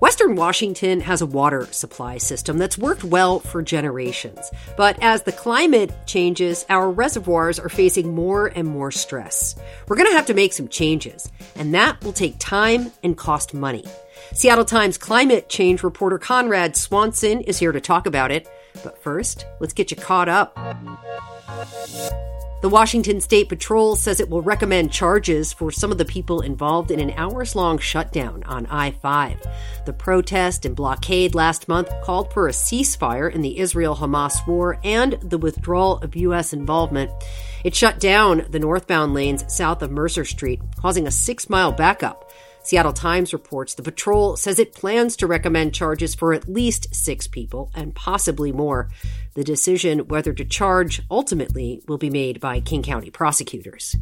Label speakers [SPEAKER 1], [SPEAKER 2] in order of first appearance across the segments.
[SPEAKER 1] Western Washington has a water supply system that's worked well for generations. But as the climate changes, our reservoirs are facing more and more stress. We're going to have to make some changes, and that will take time and cost money. Seattle Times climate change reporter Conrad Swanson is here to talk about it. But first, let's get you caught up. The Washington State Patrol says it will recommend charges for some of the people involved in an hours long shutdown on I 5. The protest and blockade last month called for a ceasefire in the Israel Hamas war and the withdrawal of U.S. involvement. It shut down the northbound lanes south of Mercer Street, causing a six mile backup. Seattle Times reports the patrol says it plans to recommend charges for at least six people and possibly more. The decision whether to charge ultimately will be made by King County prosecutors.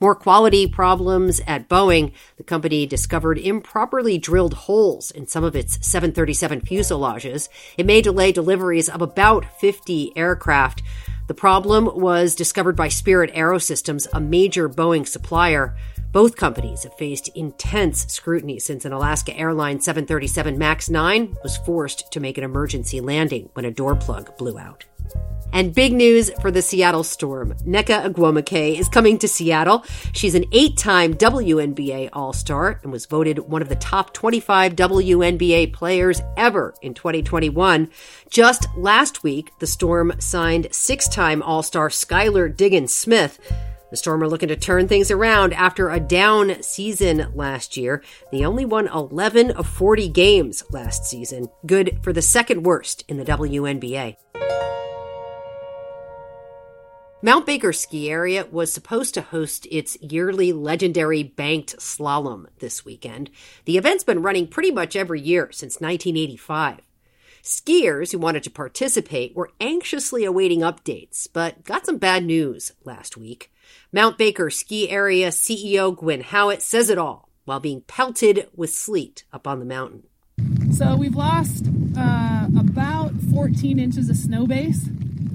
[SPEAKER 1] More quality problems at Boeing. The company discovered improperly drilled holes in some of its 737 fuselages. It may delay deliveries of about 50 aircraft. The problem was discovered by Spirit Aerosystems, a major Boeing supplier. Both companies have faced intense scrutiny since an Alaska Airlines 737 MAX 9 was forced to make an emergency landing when a door plug blew out. And big news for the Seattle Storm. Nneka Ogwumike is coming to Seattle. She's an eight-time WNBA All-Star and was voted one of the top 25 WNBA players ever in 2021. Just last week, the Storm signed six-time All-Star Skylar Diggins Smith the Storm are looking to turn things around after a down season last year. They only won 11 of 40 games last season, good for the second worst in the WNBA. Mount Baker Ski Area was supposed to host its yearly legendary banked slalom this weekend. The event's been running pretty much every year since 1985. Skiers who wanted to participate were anxiously awaiting updates, but got some bad news last week. Mount Baker Ski Area CEO Gwyn Howat says it all while being pelted with sleet up on the mountain.
[SPEAKER 2] So we've lost uh, about 14 inches of snow base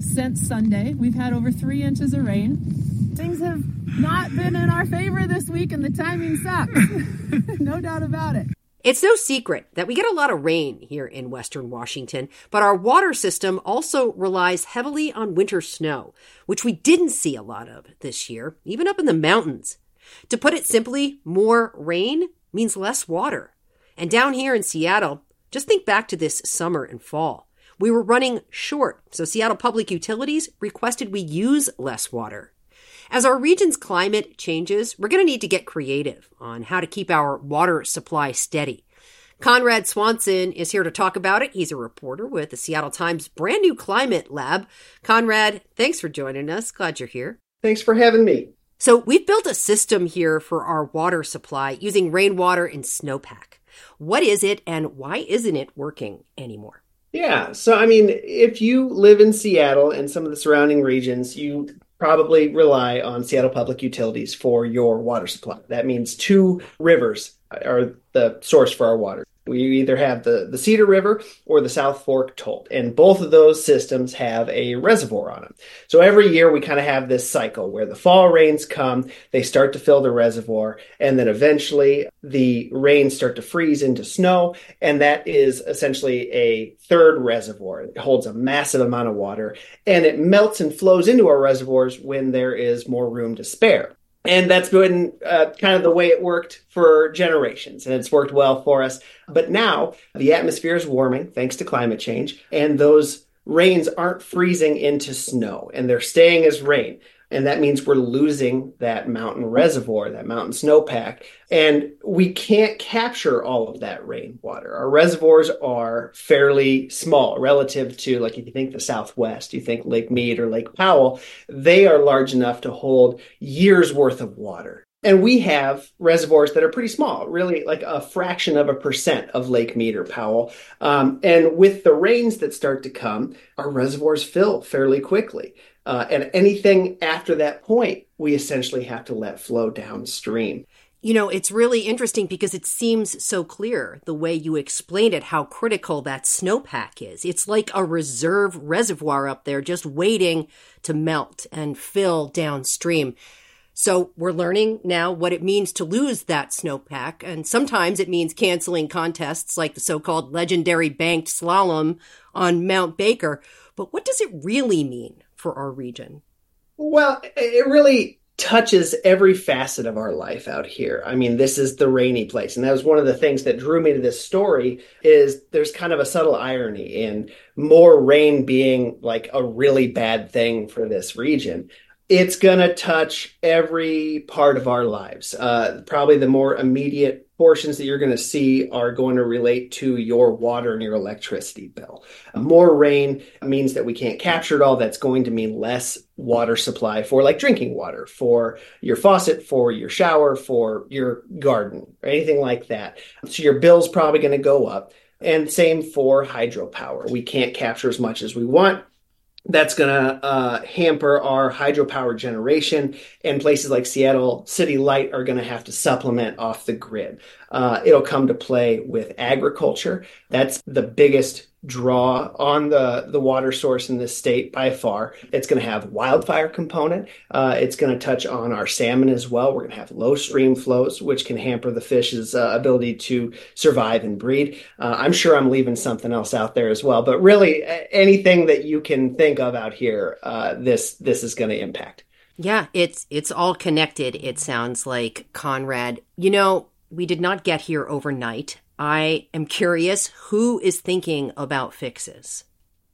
[SPEAKER 2] since Sunday. We've had over three inches of rain. Things have not been in our favor this week, and the timing sucks. no doubt about it.
[SPEAKER 1] It's no secret that we get a lot of rain here in Western Washington, but our water system also relies heavily on winter snow, which we didn't see a lot of this year, even up in the mountains. To put it simply, more rain means less water. And down here in Seattle, just think back to this summer and fall. We were running short, so Seattle Public Utilities requested we use less water. As our region's climate changes, we're going to need to get creative on how to keep our water supply steady. Conrad Swanson is here to talk about it. He's a reporter with the Seattle Times brand new climate lab. Conrad, thanks for joining us. Glad you're here.
[SPEAKER 3] Thanks for having me.
[SPEAKER 1] So, we've built a system here for our water supply using rainwater and snowpack. What is it and why isn't it working anymore?
[SPEAKER 3] Yeah, so I mean, if you live in Seattle and some of the surrounding regions, you probably rely on Seattle Public Utilities for your water supply. That means two rivers are the source for our water. We either have the, the Cedar River or the South Fork Tolt, and both of those systems have a reservoir on them. So every year we kind of have this cycle where the fall rains come, they start to fill the reservoir, and then eventually the rains start to freeze into snow, and that is essentially a third reservoir. It holds a massive amount of water, and it melts and flows into our reservoirs when there is more room to spare and that's been uh, kind of the way it worked for generations and it's worked well for us. But now the atmosphere is warming thanks to climate change and those rains aren't freezing into snow and they're staying as rain and that means we're losing that mountain reservoir, that mountain snowpack. And we can't capture all of that rainwater. Our reservoirs are fairly small relative to, like, if you think the Southwest, you think Lake Mead or Lake Powell, they are large enough to hold years worth of water. And we have reservoirs that are pretty small, really like a fraction of a percent of Lake Mead or Powell. Um, and with the rains that start to come, our reservoirs fill fairly quickly. Uh, and anything after that point, we essentially have to let flow downstream.
[SPEAKER 1] You know, it's really interesting because it seems so clear the way you explain it, how critical that snowpack is. It's like a reserve reservoir up there just waiting to melt and fill downstream. So we're learning now what it means to lose that snowpack. And sometimes it means canceling contests like the so-called legendary banked slalom on Mount Baker. But what does it really mean for our region?
[SPEAKER 3] Well, it really touches every facet of our life out here. I mean, this is the rainy place. And that was one of the things that drew me to this story is there's kind of a subtle irony in more rain being like a really bad thing for this region it's going to touch every part of our lives. Uh, probably the more immediate portions that you're going to see are going to relate to your water and your electricity bill. More rain means that we can't capture it all. That's going to mean less water supply for like drinking water, for your faucet, for your shower, for your garden, or anything like that. So your bill's probably going to go up. And same for hydropower. We can't capture as much as we want that's going to uh, hamper our hydropower generation, and places like Seattle City Light are going to have to supplement off the grid. Uh, it'll come to play with agriculture. That's the biggest draw on the, the water source in this state by far. It's going to have wildfire component. Uh, it's going to touch on our salmon as well. We're going to have low stream flows, which can hamper the fish's uh, ability to survive and breed. Uh, I'm sure I'm leaving something else out there as well, but really anything that you can think of out here, uh, this this is going to impact.
[SPEAKER 1] Yeah, it's it's all connected. It sounds like Conrad. You know, we did not get here overnight. I am curious who is thinking about fixes.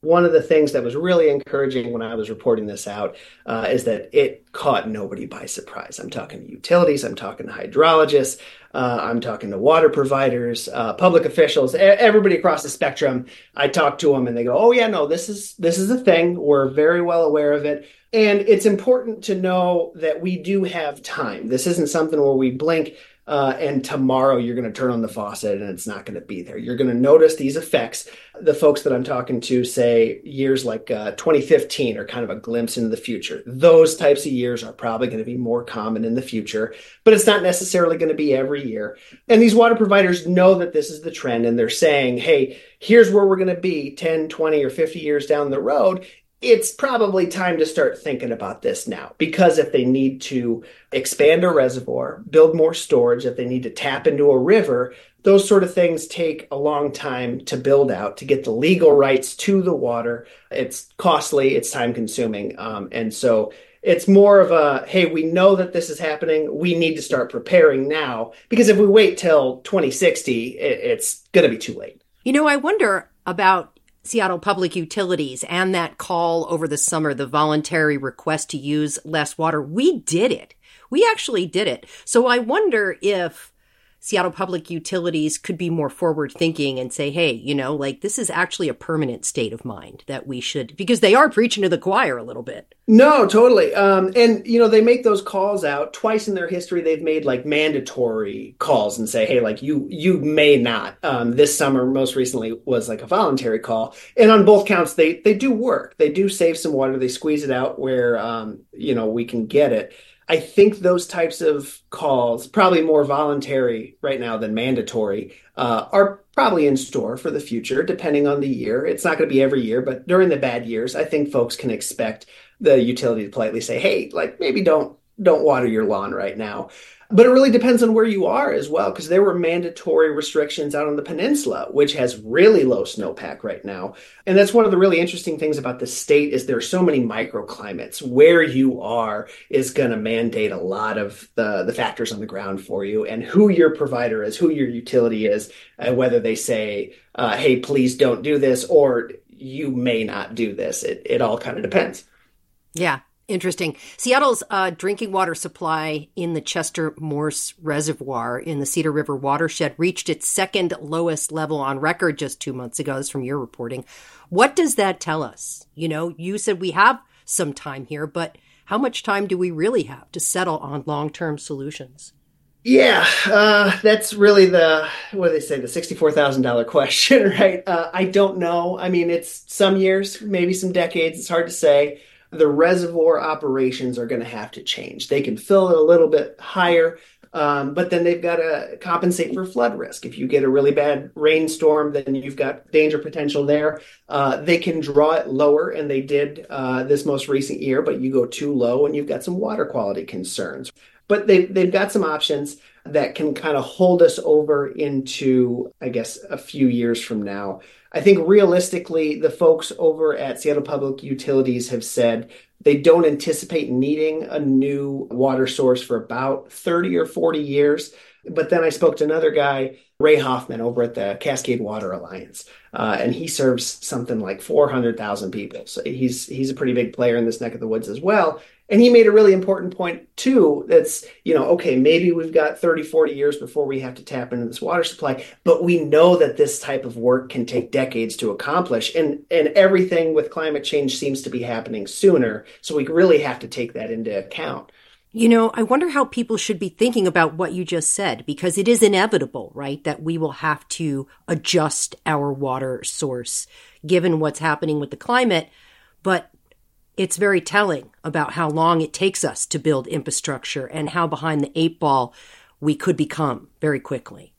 [SPEAKER 3] One of the things that was really encouraging when I was reporting this out uh, is that it caught nobody by surprise. I'm talking to utilities, I'm talking to hydrologists, uh, I'm talking to water providers, uh, public officials, everybody across the spectrum. I talk to them and they go, "Oh yeah, no, this is this is a thing. We're very well aware of it." And it's important to know that we do have time. This isn't something where we blink uh, and tomorrow you're going to turn on the faucet and it's not going to be there. You're going to notice these effects. The folks that I'm talking to say years like uh, 2015 are kind of a glimpse into the future. Those types of years are probably going to be more common in the future, but it's not necessarily going to be every year. And these water providers know that this is the trend and they're saying, hey, here's where we're going to be 10, 20, or 50 years down the road it's probably time to start thinking about this now because if they need to expand a reservoir, build more storage, if they need to tap into a river, those sort of things take a long time to build out to get the legal rights to the water. It's costly, it's time consuming. Um, and so it's more of a hey, we know that this is happening. We need to start preparing now because if we wait till 2060, it, it's going to be too late.
[SPEAKER 1] You know, I wonder about Seattle Public Utilities and that call over the summer, the voluntary request to use less water. We did it. We actually did it. So I wonder if Seattle Public Utilities could be more forward thinking and say, hey, you know, like this is actually a permanent state of mind that we should, because they are preaching to the choir a little bit.
[SPEAKER 3] No, totally. Um, and, you know, they make those calls out twice in their history. They've made like mandatory calls and say, hey, like you, you may not. Um, this summer, most recently, was like a voluntary call. And on both counts, they, they do work. They do save some water. They squeeze it out where, um, you know, we can get it. I think those types of calls, probably more voluntary right now than mandatory, uh, are probably in store for the future, depending on the year. It's not going to be every year, but during the bad years, I think folks can expect the utility to politely say, "Hey, like maybe don't don't water your lawn right now." But it really depends on where you are as well, because there were mandatory restrictions out on the peninsula, which has really low snowpack right now. And that's one of the really interesting things about the state is there are so many microclimates. Where you are is going to mandate a lot of the, the factors on the ground for you and who your provider is, who your utility is, and whether they say, uh, hey, please don't do this, or you may not do this. It, it all kind of depends.
[SPEAKER 1] Yeah. Interesting. Seattle's uh, drinking water supply in the Chester Morse Reservoir in the Cedar River watershed reached its second lowest level on record just two months ago. This from your reporting. What does that tell us? You know, you said we have some time here, but how much time do we really have to settle on long term solutions?
[SPEAKER 3] Yeah, uh, that's really the what do they say the sixty four thousand dollar question, right? Uh, I don't know. I mean, it's some years, maybe some decades. It's hard to say. The reservoir operations are going to have to change. They can fill it a little bit higher, um, but then they've got to compensate for flood risk. If you get a really bad rainstorm, then you've got danger potential there. Uh, they can draw it lower, and they did uh, this most recent year, but you go too low and you've got some water quality concerns. But they, they've got some options that can kind of hold us over into, I guess, a few years from now. I think realistically, the folks over at Seattle Public Utilities have said they don't anticipate needing a new water source for about 30 or 40 years. But then I spoke to another guy, Ray Hoffman, over at the Cascade Water Alliance, uh, and he serves something like 400,000 people. So he's he's a pretty big player in this neck of the woods as well. And he made a really important point too. That's, you know, okay, maybe we've got 30, 40 years before we have to tap into this water supply, but we know that this type of work can take decades to accomplish. And and everything with climate change seems to be happening sooner. So we really have to take that into account.
[SPEAKER 1] You know, I wonder how people should be thinking about what you just said, because it is inevitable, right, that we will have to adjust our water source given what's happening with the climate. But it's very telling about how long it takes us to build infrastructure and how behind the eight ball we could become very quickly.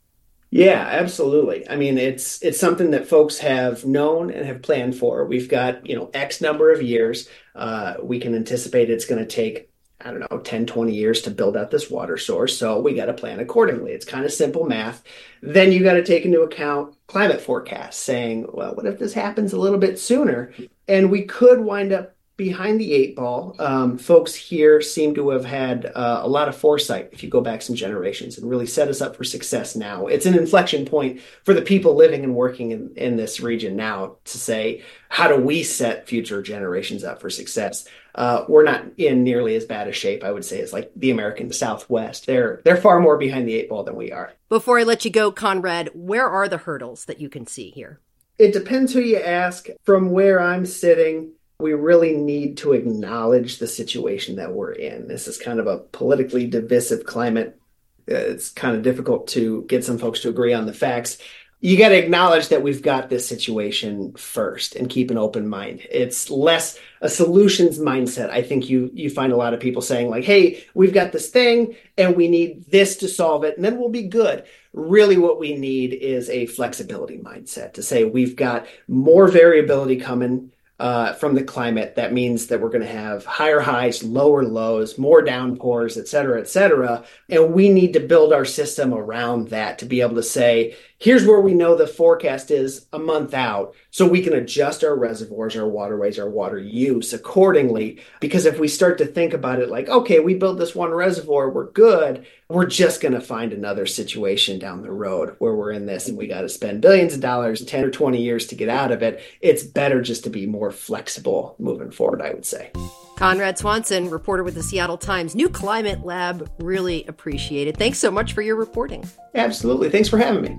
[SPEAKER 3] Yeah, absolutely. I mean, it's it's something that folks have known and have planned for. We've got, you know, X number of years. Uh, we can anticipate it's going to take, I don't know, 10, 20 years to build out this water source. So we got to plan accordingly. It's kind of simple math. Then you got to take into account climate forecasts saying, well, what if this happens a little bit sooner? And we could wind up behind the eight ball. Um, folks here seem to have had uh, a lot of foresight if you go back some generations and really set us up for success now. It's an inflection point for the people living and working in, in this region now to say, how do we set future generations up for success? Uh, we're not in nearly as bad a shape, I would say, as like the American Southwest. They're they're far more behind the eight ball than we are.
[SPEAKER 1] Before I let you go, Conrad, where are the hurdles that you can see here?
[SPEAKER 3] It depends who you ask. From where I'm sitting, we really need to acknowledge the situation that we're in. This is kind of a politically divisive climate. It's kind of difficult to get some folks to agree on the facts. You got to acknowledge that we've got this situation first and keep an open mind. It's less a solutions mindset. I think you you find a lot of people saying like, "Hey, we've got this thing and we need this to solve it and then we'll be good." Really what we need is a flexibility mindset to say we've got more variability coming uh, from the climate. That means that we're going to have higher highs, lower lows, more downpours, et cetera, et cetera. And we need to build our system around that to be able to say, here's where we know the forecast is a month out. So we can adjust our reservoirs, our waterways, our water use accordingly. Because if we start to think about it like, okay, we built this one reservoir, we're good, we're just going to find another situation down the road where we're in this and we got to spend billions of dollars, 10 or 20 years to get out of it. It's better just to be more flexible moving forward, I would say.
[SPEAKER 1] Conrad Swanson, reporter with the Seattle Times New Climate Lab, really appreciated. it. Thanks so much for your reporting.
[SPEAKER 3] Absolutely. Thanks for having me.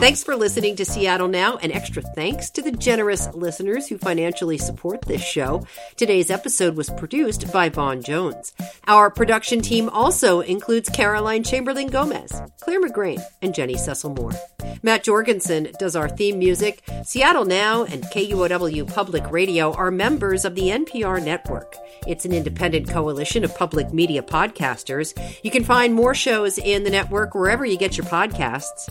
[SPEAKER 1] Thanks for listening to Seattle Now, and extra thanks to the generous listeners who financially support this show. Today's episode was produced by Vaughn Jones. Our production team also includes Caroline Chamberlain Gomez, Clare McGrane, and Jenny Cecil Moore. Matt Jorgensen does our theme music. Seattle Now and KUOW Public Radio are members of the NPR network. It's an independent coalition of public media podcasters. You can find more shows in the network wherever you get your podcasts.